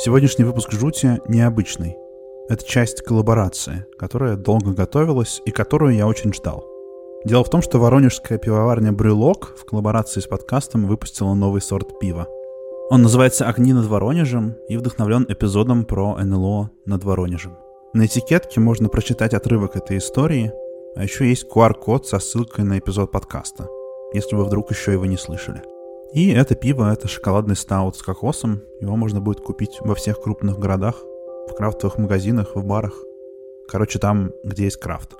Сегодняшний выпуск «Жути» необычный. Это часть коллаборации, которая долго готовилась и которую я очень ждал. Дело в том, что воронежская пивоварня «Брюлок» в коллаборации с подкастом выпустила новый сорт пива. Он называется «Огни над Воронежем» и вдохновлен эпизодом про НЛО над Воронежем. На этикетке можно прочитать отрывок этой истории, а еще есть QR-код со ссылкой на эпизод подкаста, если вы вдруг еще его не слышали. И это пиво — это шоколадный стаут с кокосом. Его можно будет купить во всех крупных городах, в крафтовых магазинах, в барах. Короче, там, где есть крафт.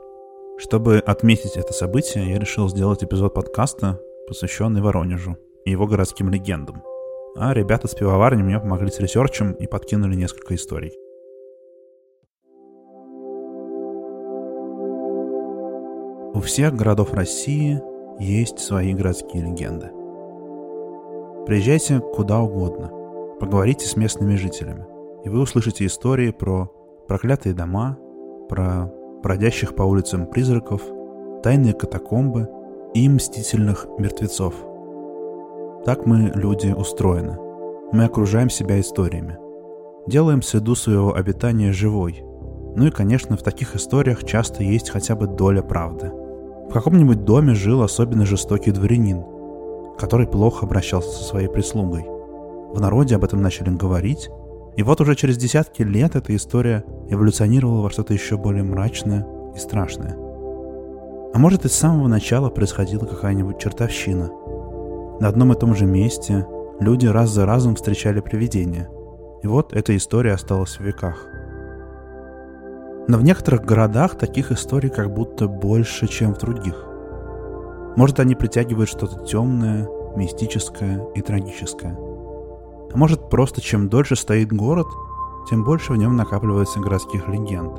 Чтобы отметить это событие, я решил сделать эпизод подкаста, посвященный Воронежу и его городским легендам. А ребята с пивоварни мне помогли с ресерчем и подкинули несколько историй. У всех городов России есть свои городские легенды. Приезжайте куда угодно, поговорите с местными жителями, и вы услышите истории про проклятые дома, про бродящих по улицам призраков, тайные катакомбы и мстительных мертвецов. Так мы, люди, устроены. Мы окружаем себя историями. Делаем среду своего обитания живой. Ну и, конечно, в таких историях часто есть хотя бы доля правды. В каком-нибудь доме жил особенно жестокий дворянин – который плохо обращался со своей прислугой. В народе об этом начали говорить, и вот уже через десятки лет эта история эволюционировала во что-то еще более мрачное и страшное. А может и с самого начала происходила какая-нибудь чертовщина. На одном и том же месте люди раз за разом встречали привидения. И вот эта история осталась в веках. Но в некоторых городах таких историй как будто больше, чем в других. Может, они притягивают что-то темное, мистическое и трагическое. А может, просто чем дольше стоит город, тем больше в нем накапливается городских легенд.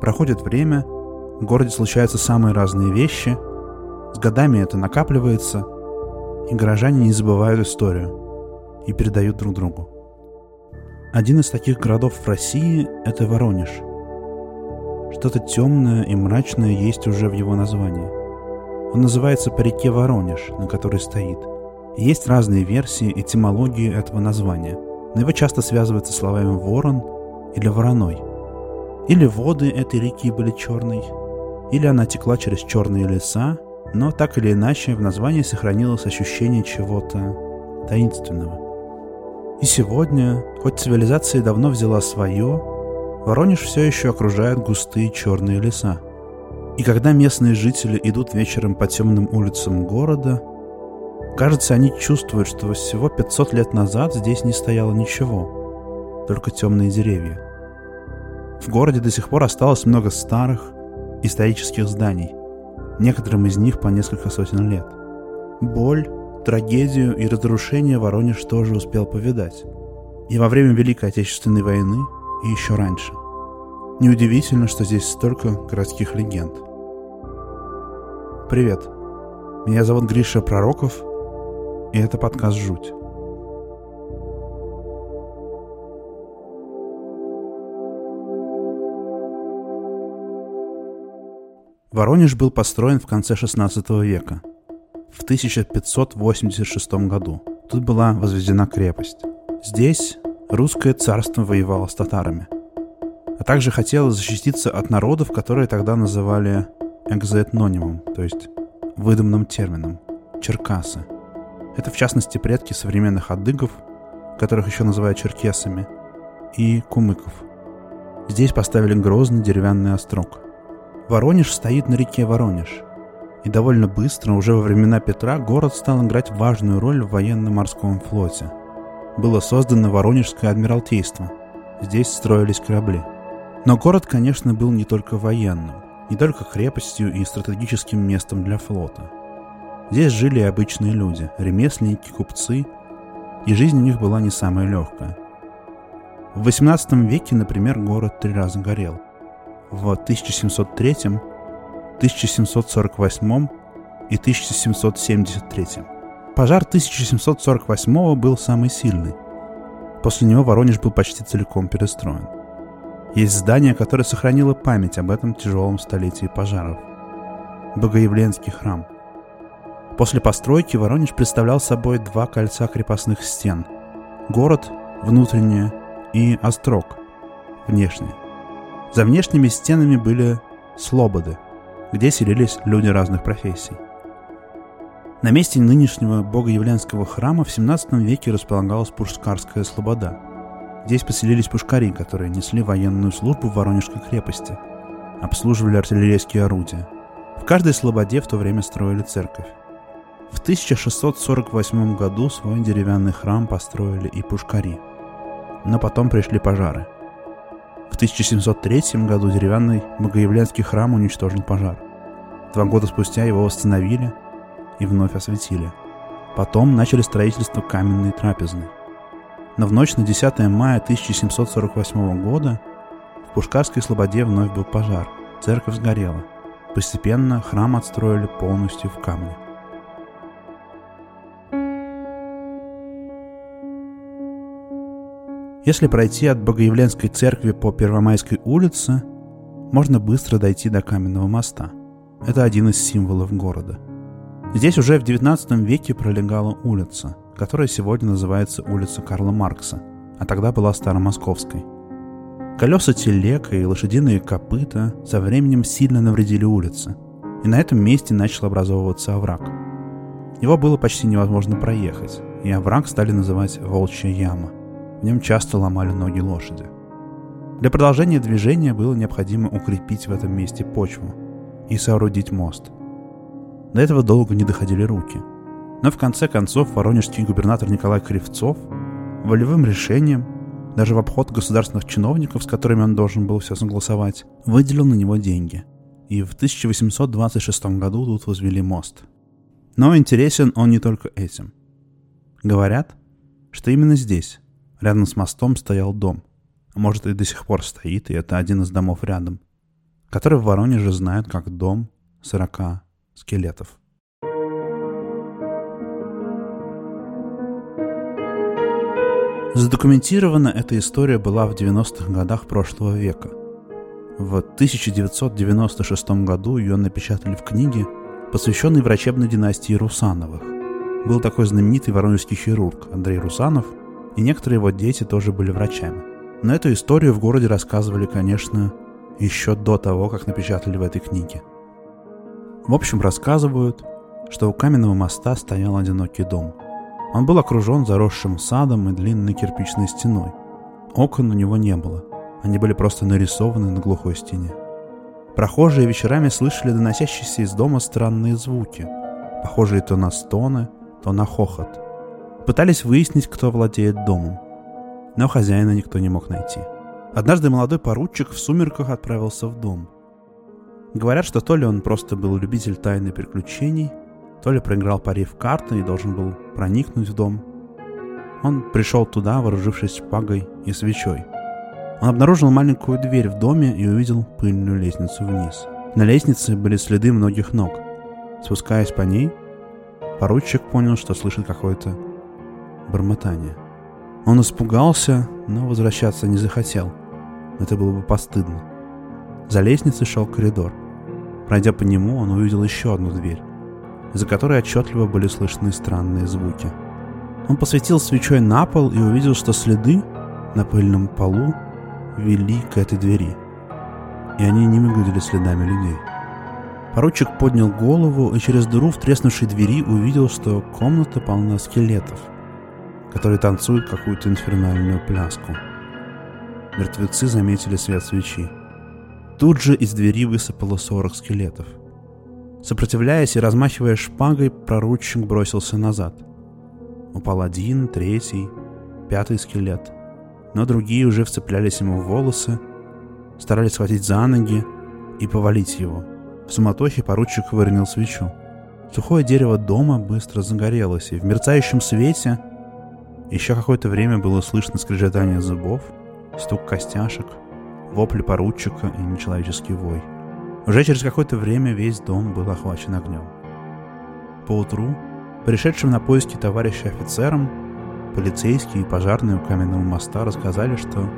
Проходит время, в городе случаются самые разные вещи, с годами это накапливается, и горожане не забывают историю и передают друг другу. Один из таких городов в России – это Воронеж. Что-то темное и мрачное есть уже в его названии – он называется по реке Воронеж, на которой стоит. Есть разные версии этимологии этого названия, но его часто связывают со словами «ворон» или «вороной». Или воды этой реки были черной, или она текла через черные леса, но так или иначе в названии сохранилось ощущение чего-то таинственного. И сегодня, хоть цивилизация давно взяла свое, Воронеж все еще окружает густые черные леса – и когда местные жители идут вечером по темным улицам города, кажется, они чувствуют, что всего 500 лет назад здесь не стояло ничего, только темные деревья. В городе до сих пор осталось много старых исторических зданий, некоторым из них по несколько сотен лет. Боль, трагедию и разрушение Воронеж тоже успел повидать. И во время Великой Отечественной войны, и еще раньше. Неудивительно, что здесь столько городских легенд. Привет. Меня зовут Гриша Пророков, и это подкаст «Жуть». Воронеж был построен в конце XVI века, в 1586 году. Тут была возведена крепость. Здесь русское царство воевало с татарами – а также хотела защититься от народов, которые тогда называли экзоэтнонимом, то есть выдуманным термином – черкасы. Это, в частности, предки современных адыгов, которых еще называют черкесами, и кумыков. Здесь поставили грозный деревянный острог. Воронеж стоит на реке Воронеж. И довольно быстро, уже во времена Петра, город стал играть важную роль в военно-морском флоте. Было создано Воронежское адмиралтейство. Здесь строились корабли – но город, конечно, был не только военным, не только крепостью и стратегическим местом для флота. Здесь жили обычные люди, ремесленники, купцы, и жизнь у них была не самая легкая. В XVIII веке, например, город три раза горел. В 1703, 1748 и 1773. Пожар 1748 был самый сильный. После него Воронеж был почти целиком перестроен. Есть здание, которое сохранило память об этом тяжелом столетии пожаров. Богоявленский храм. После постройки Воронеж представлял собой два кольца крепостных стен. Город, внутреннее, и острог, внешний. За внешними стенами были слободы, где селились люди разных профессий. На месте нынешнего богоявленского храма в 17 веке располагалась Пушкарская слобода. Здесь поселились пушкари, которые несли военную службу в Воронежской крепости, обслуживали артиллерийские орудия. В каждой слободе в то время строили церковь. В 1648 году свой деревянный храм построили и пушкари. Но потом пришли пожары. В 1703 году деревянный Богоявленский храм уничтожил пожар. Два года спустя его восстановили и вновь осветили. Потом начали строительство каменной трапезной. Но в ночь на 10 мая 1748 года в Пушкарской слободе вновь был пожар. Церковь сгорела. Постепенно храм отстроили полностью в камне. Если пройти от Богоявленской церкви по Первомайской улице, можно быстро дойти до Каменного моста. Это один из символов города. Здесь уже в XIX веке пролегала улица, которая сегодня называется улица Карла Маркса, а тогда была Старомосковской. Колеса телег и лошадиные копыта со временем сильно навредили улице, и на этом месте начал образовываться овраг. Его было почти невозможно проехать, и овраг стали называть «Волчья яма». В нем часто ломали ноги лошади. Для продолжения движения было необходимо укрепить в этом месте почву и соорудить мост. До этого долго не доходили руки. Но в конце концов воронежский губернатор Николай Кривцов волевым решением, даже в обход государственных чиновников, с которыми он должен был все согласовать, выделил на него деньги. И в 1826 году тут возвели мост. Но интересен он не только этим. Говорят, что именно здесь, Рядом с мостом стоял дом. А может и до сих пор стоит, и это один из домов рядом. Который в Воронеже знают как дом 40 скелетов. Задокументирована эта история была в 90-х годах прошлого века. В 1996 году ее напечатали в книге, посвященной врачебной династии Русановых. Был такой знаменитый воронежский хирург Андрей Русанов – и некоторые его дети тоже были врачами. Но эту историю в городе рассказывали, конечно, еще до того, как напечатали в этой книге. В общем, рассказывают, что у каменного моста стоял одинокий дом. Он был окружен заросшим садом и длинной кирпичной стеной. Окон у него не было, они были просто нарисованы на глухой стене. Прохожие вечерами слышали доносящиеся из дома странные звуки, похожие то на стоны, то на хохот – Пытались выяснить, кто владеет домом. Но хозяина никто не мог найти. Однажды молодой поручик в сумерках отправился в дом. Говорят, что то ли он просто был любитель тайны приключений, то ли проиграл пари в карты и должен был проникнуть в дом. Он пришел туда, вооружившись шпагой и свечой. Он обнаружил маленькую дверь в доме и увидел пыльную лестницу вниз. На лестнице были следы многих ног. Спускаясь по ней, поручик понял, что слышит какое-то бормотание. Он испугался, но возвращаться не захотел. Это было бы постыдно. За лестницей шел коридор. Пройдя по нему, он увидел еще одну дверь, за которой отчетливо были слышны странные звуки. Он посветил свечой на пол и увидел, что следы на пыльном полу вели к этой двери. И они не выглядели следами людей. Поручик поднял голову и через дыру в треснувшей двери увидел, что комната полна скелетов – которые танцуют какую-то инфернальную пляску. Мертвецы заметили свет свечи. Тут же из двери высыпало сорок скелетов. Сопротивляясь и размахивая шпагой, проручик бросился назад. Упал один, третий, пятый скелет. Но другие уже вцеплялись ему в волосы, старались схватить за ноги и повалить его. В суматохе поручик выронил свечу. Сухое дерево дома быстро загорелось, и в мерцающем свете еще какое-то время было слышно скрежетание зубов, стук костяшек, вопли поручика и нечеловеческий вой. Уже через какое-то время весь дом был охвачен огнем. Поутру, пришедшим на поиски товарища офицерам, полицейские и пожарные у каменного моста рассказали, что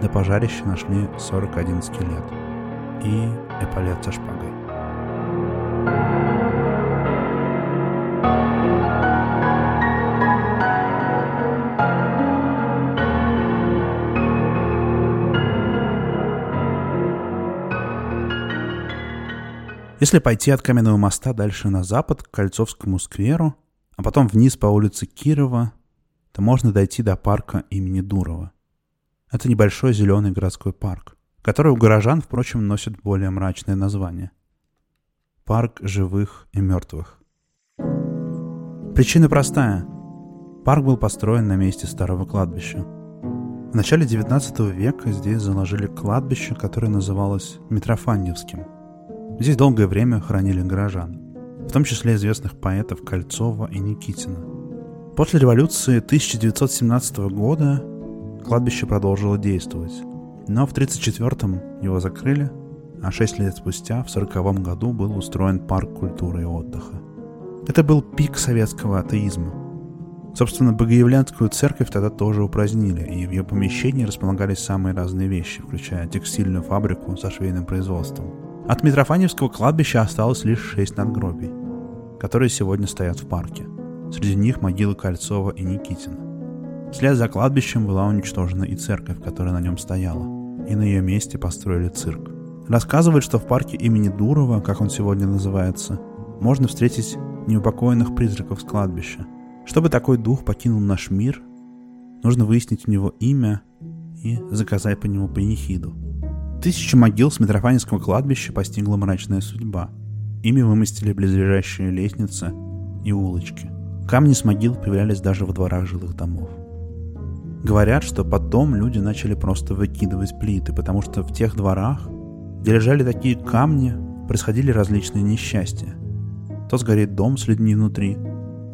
до пожарища нашли 41 скелет и эполет со шпагой. Если пойти от Каменного моста дальше на запад к Кольцовскому скверу, а потом вниз по улице Кирова, то можно дойти до парка имени Дурова. Это небольшой зеленый городской парк, который у горожан, впрочем, носит более мрачное название. Парк живых и мертвых. Причина простая. Парк был построен на месте старого кладбища. В начале 19 века здесь заложили кладбище, которое называлось Митрофаньевским. Здесь долгое время хоронили горожан, в том числе известных поэтов Кольцова и Никитина – После революции 1917 года кладбище продолжило действовать, но в 1934-м его закрыли, а шесть лет спустя, в 1940 году, был устроен парк культуры и отдыха. Это был пик советского атеизма. Собственно, Богоявленскую церковь тогда тоже упразднили, и в ее помещении располагались самые разные вещи, включая текстильную фабрику со швейным производством. От Митрофаневского кладбища осталось лишь шесть надгробий, которые сегодня стоят в парке – Среди них могилы Кольцова и Никитина. Вслед за кладбищем была уничтожена и церковь, которая на нем стояла, и на ее месте построили цирк. Рассказывают, что в парке имени Дурова, как он сегодня называется, можно встретить неупокоенных призраков с кладбища. Чтобы такой дух покинул наш мир, нужно выяснить у него имя и заказать по нему панихиду. Тысячи могил с Митрофанинского кладбища постигла мрачная судьба. Ими вымостили близлежащие лестницы и улочки. Камни с могил появлялись даже во дворах жилых домов. Говорят, что потом люди начали просто выкидывать плиты, потому что в тех дворах, где лежали такие камни, происходили различные несчастья. То сгорит дом с людьми внутри,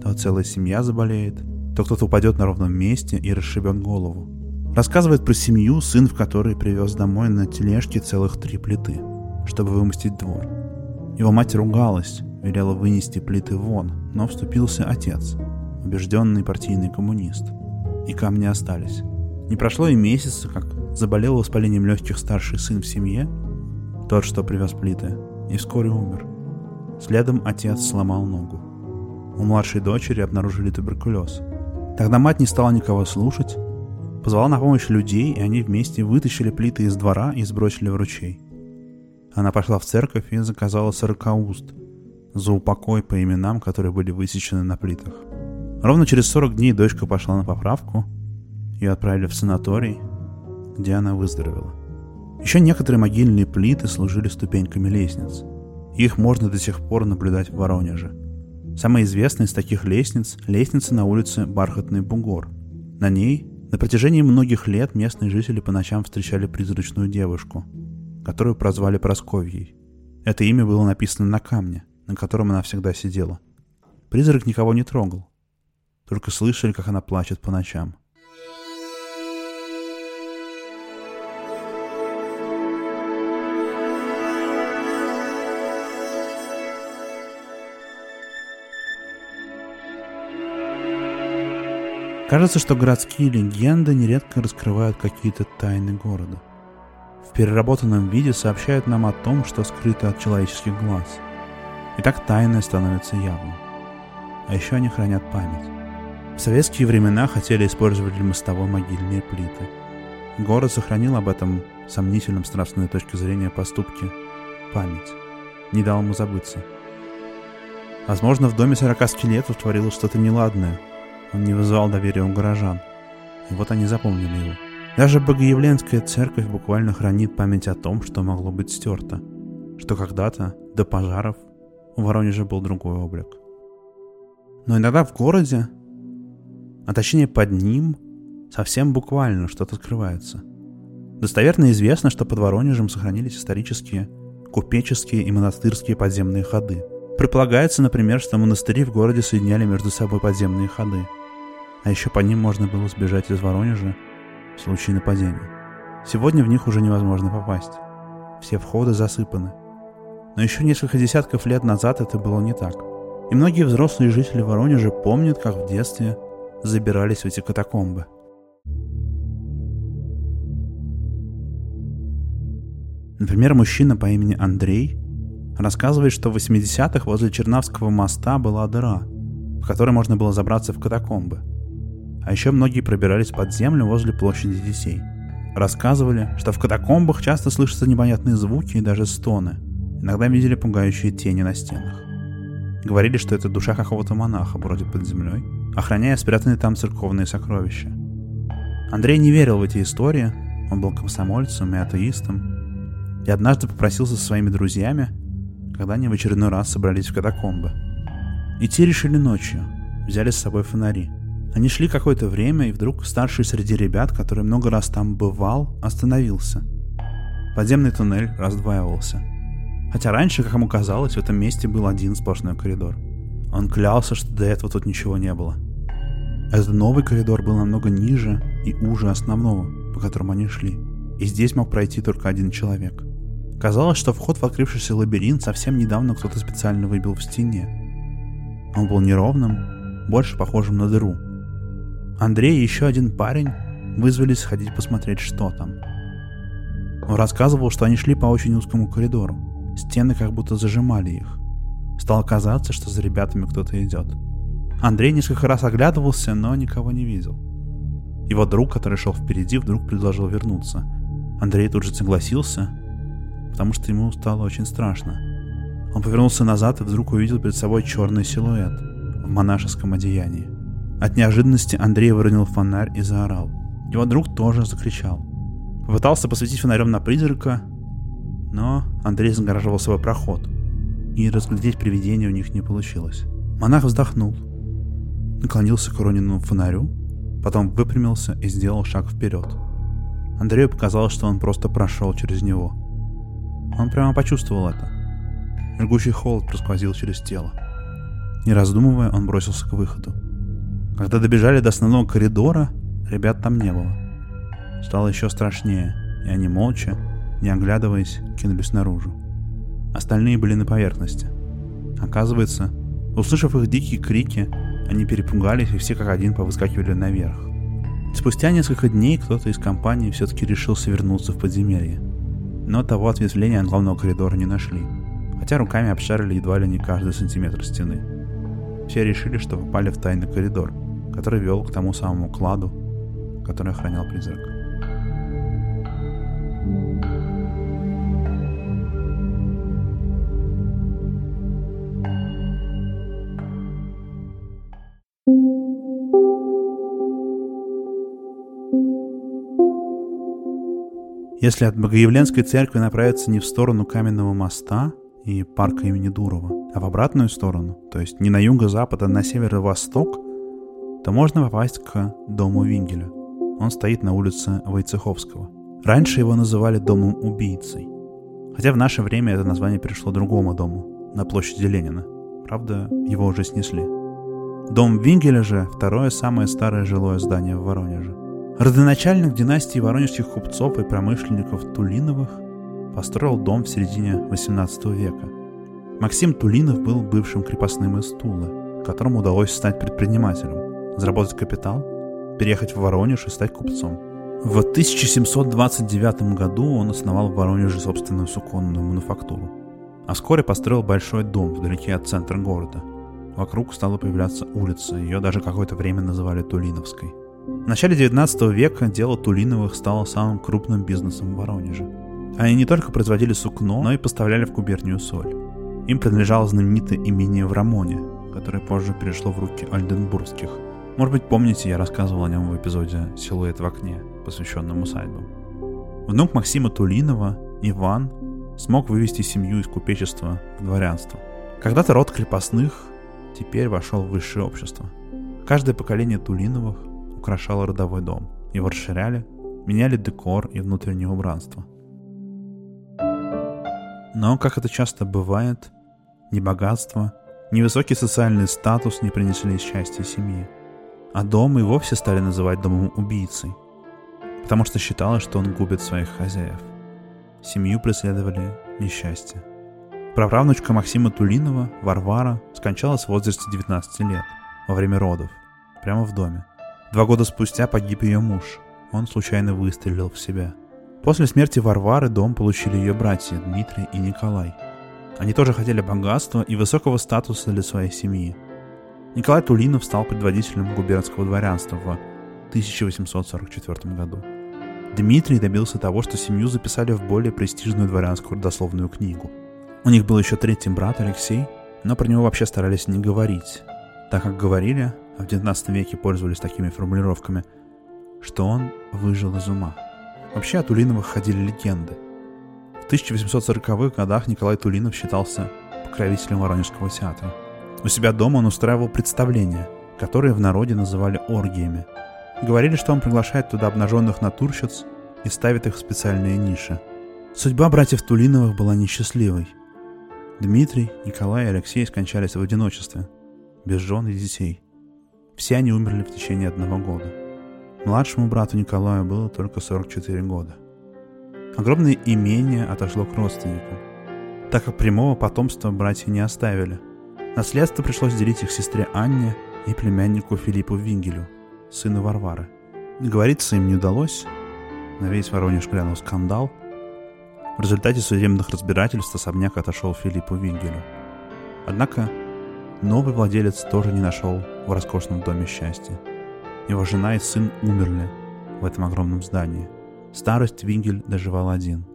то целая семья заболеет, то кто-то упадет на ровном месте и расшибет голову. Рассказывает про семью, сын в которой привез домой на тележке целых три плиты, чтобы вымостить двор. Его мать ругалась, велела вынести плиты вон, но вступился отец, убежденный партийный коммунист. И камни остались. Не прошло и месяца, как заболел воспалением легких старший сын в семье, тот, что привез плиты, и вскоре умер. Следом отец сломал ногу. У младшей дочери обнаружили туберкулез. Тогда мать не стала никого слушать, позвала на помощь людей, и они вместе вытащили плиты из двора и сбросили в ручей. Она пошла в церковь и заказала сорокауст, за упокой по именам, которые были высечены на плитах. Ровно через 40 дней дочка пошла на поправку, ее отправили в санаторий, где она выздоровела. Еще некоторые могильные плиты служили ступеньками лестниц. Их можно до сих пор наблюдать в Воронеже. Самая известная из таких лестниц – лестница на улице Бархатный Бугор. На ней на протяжении многих лет местные жители по ночам встречали призрачную девушку, которую прозвали Просковьей. Это имя было написано на камне – на котором она всегда сидела. Призрак никого не трогал. Только слышали, как она плачет по ночам. Кажется, что городские легенды нередко раскрывают какие-то тайны города. В переработанном виде сообщают нам о том, что скрыто от человеческих глаз – и так тайное становится явным. А еще они хранят память. В советские времена хотели использовать для мостовой могильные плиты. Город сохранил об этом сомнительном с нравственной точки зрения поступке память. Не дал ему забыться. Возможно, в доме сорока скелетов творилось что-то неладное. Он не вызывал доверия у горожан. И вот они запомнили его. Даже Богоявленская церковь буквально хранит память о том, что могло быть стерто. Что когда-то, до пожаров, у Воронежа был другой облик. Но иногда в городе, а точнее под ним, совсем буквально что-то скрывается. Достоверно известно, что под Воронежем сохранились исторические, купеческие и монастырские подземные ходы. Предполагается, например, что монастыри в городе соединяли между собой подземные ходы. А еще по ним можно было сбежать из Воронежа в случае нападения. Сегодня в них уже невозможно попасть. Все входы засыпаны. Но еще несколько десятков лет назад это было не так. И многие взрослые жители Воронежа помнят, как в детстве забирались в эти катакомбы. Например, мужчина по имени Андрей рассказывает, что в 80-х возле Чернавского моста была дыра, в которой можно было забраться в катакомбы. А еще многие пробирались под землю возле площади детей. Рассказывали, что в катакомбах часто слышатся непонятные звуки и даже стоны – Иногда видели пугающие тени на стенах. Говорили, что это душа какого-то монаха, бродит под землей, охраняя спрятанные там церковные сокровища. Андрей не верил в эти истории, он был комсомольцем и атеистом, и однажды попросился со своими друзьями, когда они в очередной раз собрались в катакомбы. Идти решили ночью, взяли с собой фонари. Они шли какое-то время, и вдруг старший среди ребят, который много раз там бывал, остановился. Подземный туннель раздваивался – Хотя раньше, как ему казалось, в этом месте был один сплошной коридор. Он клялся, что до этого тут ничего не было. Этот новый коридор был намного ниже и уже основного, по которому они шли. И здесь мог пройти только один человек. Казалось, что вход в открывшийся лабиринт совсем недавно кто-то специально выбил в стене. Он был неровным, больше похожим на дыру. Андрей и еще один парень вызвались сходить посмотреть, что там. Он рассказывал, что они шли по очень узкому коридору. Стены как будто зажимали их. Стало казаться, что за ребятами кто-то идет. Андрей несколько раз оглядывался, но никого не видел. Его друг, который шел впереди, вдруг предложил вернуться. Андрей тут же согласился, потому что ему стало очень страшно. Он повернулся назад и вдруг увидел перед собой черный силуэт в монашеском одеянии. От неожиданности Андрей выронил фонарь и заорал. Его друг тоже закричал. Попытался посветить фонарем на призрака, но Андрей загораживал свой проход, и разглядеть привидение у них не получилось. Монах вздохнул, наклонился к уроненному фонарю, потом выпрямился и сделал шаг вперед. Андрею показалось, что он просто прошел через него. Он прямо почувствовал это. Жгучий холод просквозил через тело. Не раздумывая, он бросился к выходу. Когда добежали до основного коридора, ребят там не было. Стало еще страшнее, и они молча, не оглядываясь, кинулись наружу. Остальные были на поверхности. Оказывается, услышав их дикие крики, они перепугались и все как один повыскакивали наверх. Спустя несколько дней кто-то из компании все-таки решился вернуться в подземелье. Но того ответвления от главного коридора не нашли, хотя руками обшарили едва ли не каждый сантиметр стены. Все решили, что попали в тайный коридор, который вел к тому самому кладу, который охранял призрак. Если от Богоявленской церкви направиться не в сторону Каменного моста и парка имени Дурова, а в обратную сторону, то есть не на юго-запад, а на северо-восток, то можно попасть к дому Вингеля. Он стоит на улице Войцеховского. Раньше его называли домом убийцей. Хотя в наше время это название перешло другому дому, на площади Ленина. Правда, его уже снесли. Дом Вингеля же – второе самое старое жилое здание в Воронеже. Родоначальник династии воронежских купцов и промышленников Тулиновых построил дом в середине XVIII века. Максим Тулинов был бывшим крепостным из Тулы, которому удалось стать предпринимателем, заработать капитал, переехать в Воронеж и стать купцом. В 1729 году он основал в Воронеже собственную суконную мануфактуру, а вскоре построил большой дом вдалеке от центра города. Вокруг стала появляться улица, ее даже какое-то время называли Тулиновской. В начале 19 века дело Тулиновых стало самым крупным бизнесом в Воронеже. Они не только производили сукно, но и поставляли в губернию соль. Им принадлежало знаменитое имение в Рамоне, которое позже перешло в руки Альденбургских. Может быть, помните, я рассказывал о нем в эпизоде «Силуэт в окне», посвященном усадьбам. Внук Максима Тулинова, Иван, смог вывести семью из купечества в дворянство. Когда-то род крепостных теперь вошел в высшее общество. Каждое поколение Тулиновых украшало родовой дом. Его расширяли, меняли декор и внутреннее убранство. Но, как это часто бывает, ни богатство, ни высокий социальный статус не принесли счастья семьи. А дом и вовсе стали называть домом убийцей, потому что считалось, что он губит своих хозяев. Семью преследовали несчастье. Праправнучка Максима Тулинова, Варвара, скончалась в возрасте 19 лет во время родов, прямо в доме. Два года спустя погиб ее муж. Он случайно выстрелил в себя. После смерти Варвары дом получили ее братья Дмитрий и Николай. Они тоже хотели богатства и высокого статуса для своей семьи. Николай Тулинов стал предводителем губернского дворянства в 1844 году. Дмитрий добился того, что семью записали в более престижную дворянскую родословную книгу. У них был еще третий брат Алексей, но про него вообще старались не говорить, так как говорили, а в 19 веке пользовались такими формулировками, что он выжил из ума. Вообще от Тулиновых ходили легенды. В 1840-х годах Николай Тулинов считался покровителем Воронежского театра. У себя дома он устраивал представления, которые в народе называли оргиями. Говорили, что он приглашает туда обнаженных натурщиц и ставит их в специальные ниши. Судьба братьев Тулиновых была несчастливой. Дмитрий, Николай и Алексей скончались в одиночестве, без жен и детей. Все они умерли в течение одного года. Младшему брату Николаю было только 44 года. Огромное имение отошло к родственникам, так как прямого потомства братья не оставили. Наследство пришлось делить их сестре Анне и племяннику Филиппу Вингелю, сыну Варвары. Договориться им не удалось, на весь Воронеж грянул скандал. В результате судебных разбирательств особняк отошел Филиппу Вингелю. Однако новый владелец тоже не нашел в роскошном доме счастья. Его жена и сын умерли в этом огромном здании. Старость Вингель доживал один.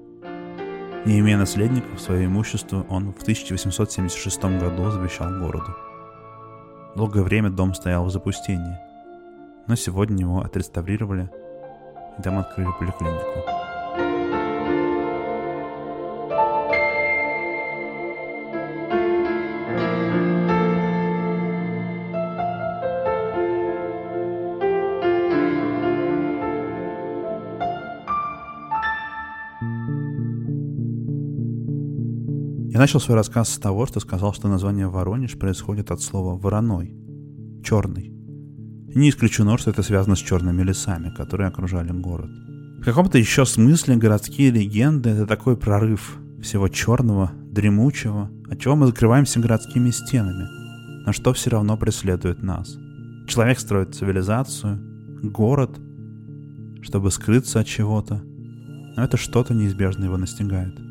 Не имея наследников, свое имущество он в 1876 году завещал городу. Долгое время дом стоял в запустении, но сегодня его отреставрировали и там открыли поликлинику. Я начал свой рассказ с того, что сказал, что название Воронеж происходит от слова «вороной», «черный». Не исключено, что это связано с черными лесами, которые окружали город. В каком-то еще смысле городские легенды — это такой прорыв всего черного, дремучего, от чего мы закрываемся городскими стенами, но что все равно преследует нас. Человек строит цивилизацию, город, чтобы скрыться от чего-то, но это что-то неизбежно его настигает.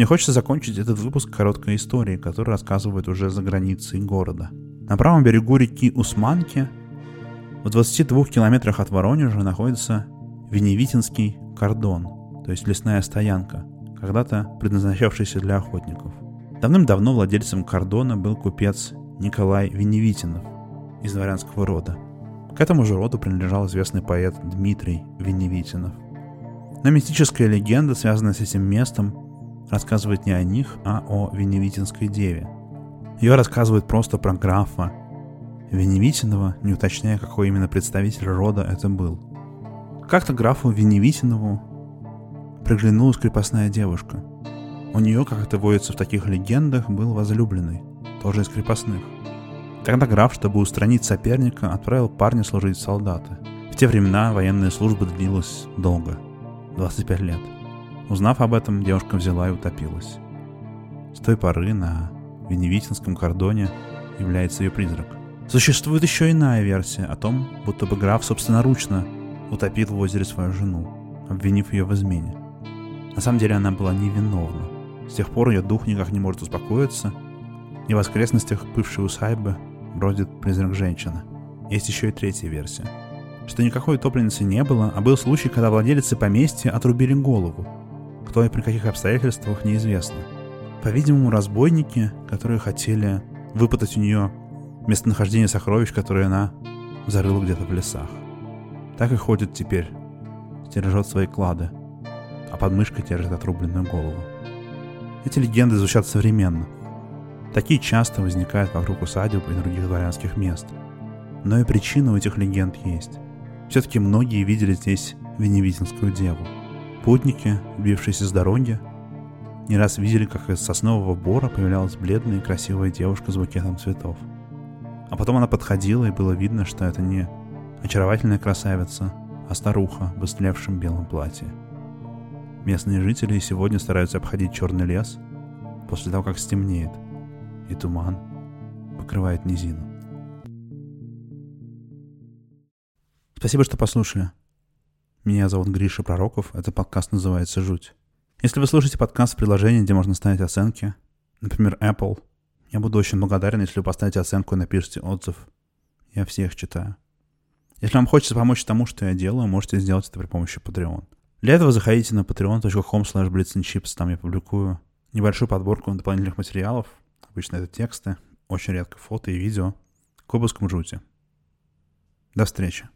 Мне хочется закончить этот выпуск короткой историей, которая рассказывает уже за границей города. На правом берегу реки Усманки, в 22 километрах от Воронежа, находится Веневитинский кордон, то есть лесная стоянка, когда-то предназначавшаяся для охотников. Давным-давно владельцем кордона был купец Николай Веневитинов из дворянского рода. К этому же роду принадлежал известный поэт Дмитрий Веневитинов. Но мистическая легенда, связанная с этим местом, рассказывает не о них, а о Веневитинской деве. Ее рассказывает просто про графа Веневитинова, не уточняя, какой именно представитель рода это был. Как-то графу Веневитинову приглянулась крепостная девушка. У нее, как это водится в таких легендах, был возлюбленный, тоже из крепостных. Тогда граф, чтобы устранить соперника, отправил парня служить в солдаты. В те времена военная служба длилась долго, 25 лет. Узнав об этом, девушка взяла и утопилась. С той поры на Веневитинском кордоне является ее призрак. Существует еще иная версия о том, будто бы граф собственноручно утопил в озере свою жену, обвинив ее в измене. На самом деле она была невиновна. С тех пор ее дух никак не может успокоиться, и в воскресностях бывшей усадьбы бродит призрак женщины. Есть еще и третья версия, что никакой утопленницы не было, а был случай, когда владелицы поместья отрубили голову, кто и при каких обстоятельствах, неизвестно. По-видимому, разбойники, которые хотели выпытать у нее местонахождение сокровищ, которые она зарыла где-то в лесах. Так и ходит теперь, стережет свои клады, а под мышкой держит отрубленную голову. Эти легенды звучат современно. Такие часто возникают вокруг усадеб и других дворянских мест. Но и причина у этих легенд есть. Все-таки многие видели здесь Веневитинскую деву – Путники, бившиеся с дороги, не раз видели, как из соснового бора появлялась бледная и красивая девушка с букетом цветов. А потом она подходила, и было видно, что это не очаровательная красавица, а старуха в истлевшем белом платье. Местные жители сегодня стараются обходить черный лес после того, как стемнеет, и туман покрывает низину. Спасибо, что послушали. Меня зовут Гриша Пророков, этот подкаст называется «Жуть». Если вы слушаете подкаст в приложении, где можно ставить оценки, например, Apple, я буду очень благодарен, если вы поставите оценку и напишите отзыв. Я всех читаю. Если вам хочется помочь тому, что я делаю, можете сделать это при помощи Patreon. Для этого заходите на patreon.com slash там я публикую небольшую подборку дополнительных материалов. Обычно это тексты, очень редко фото и видео к обыскам жути. До встречи.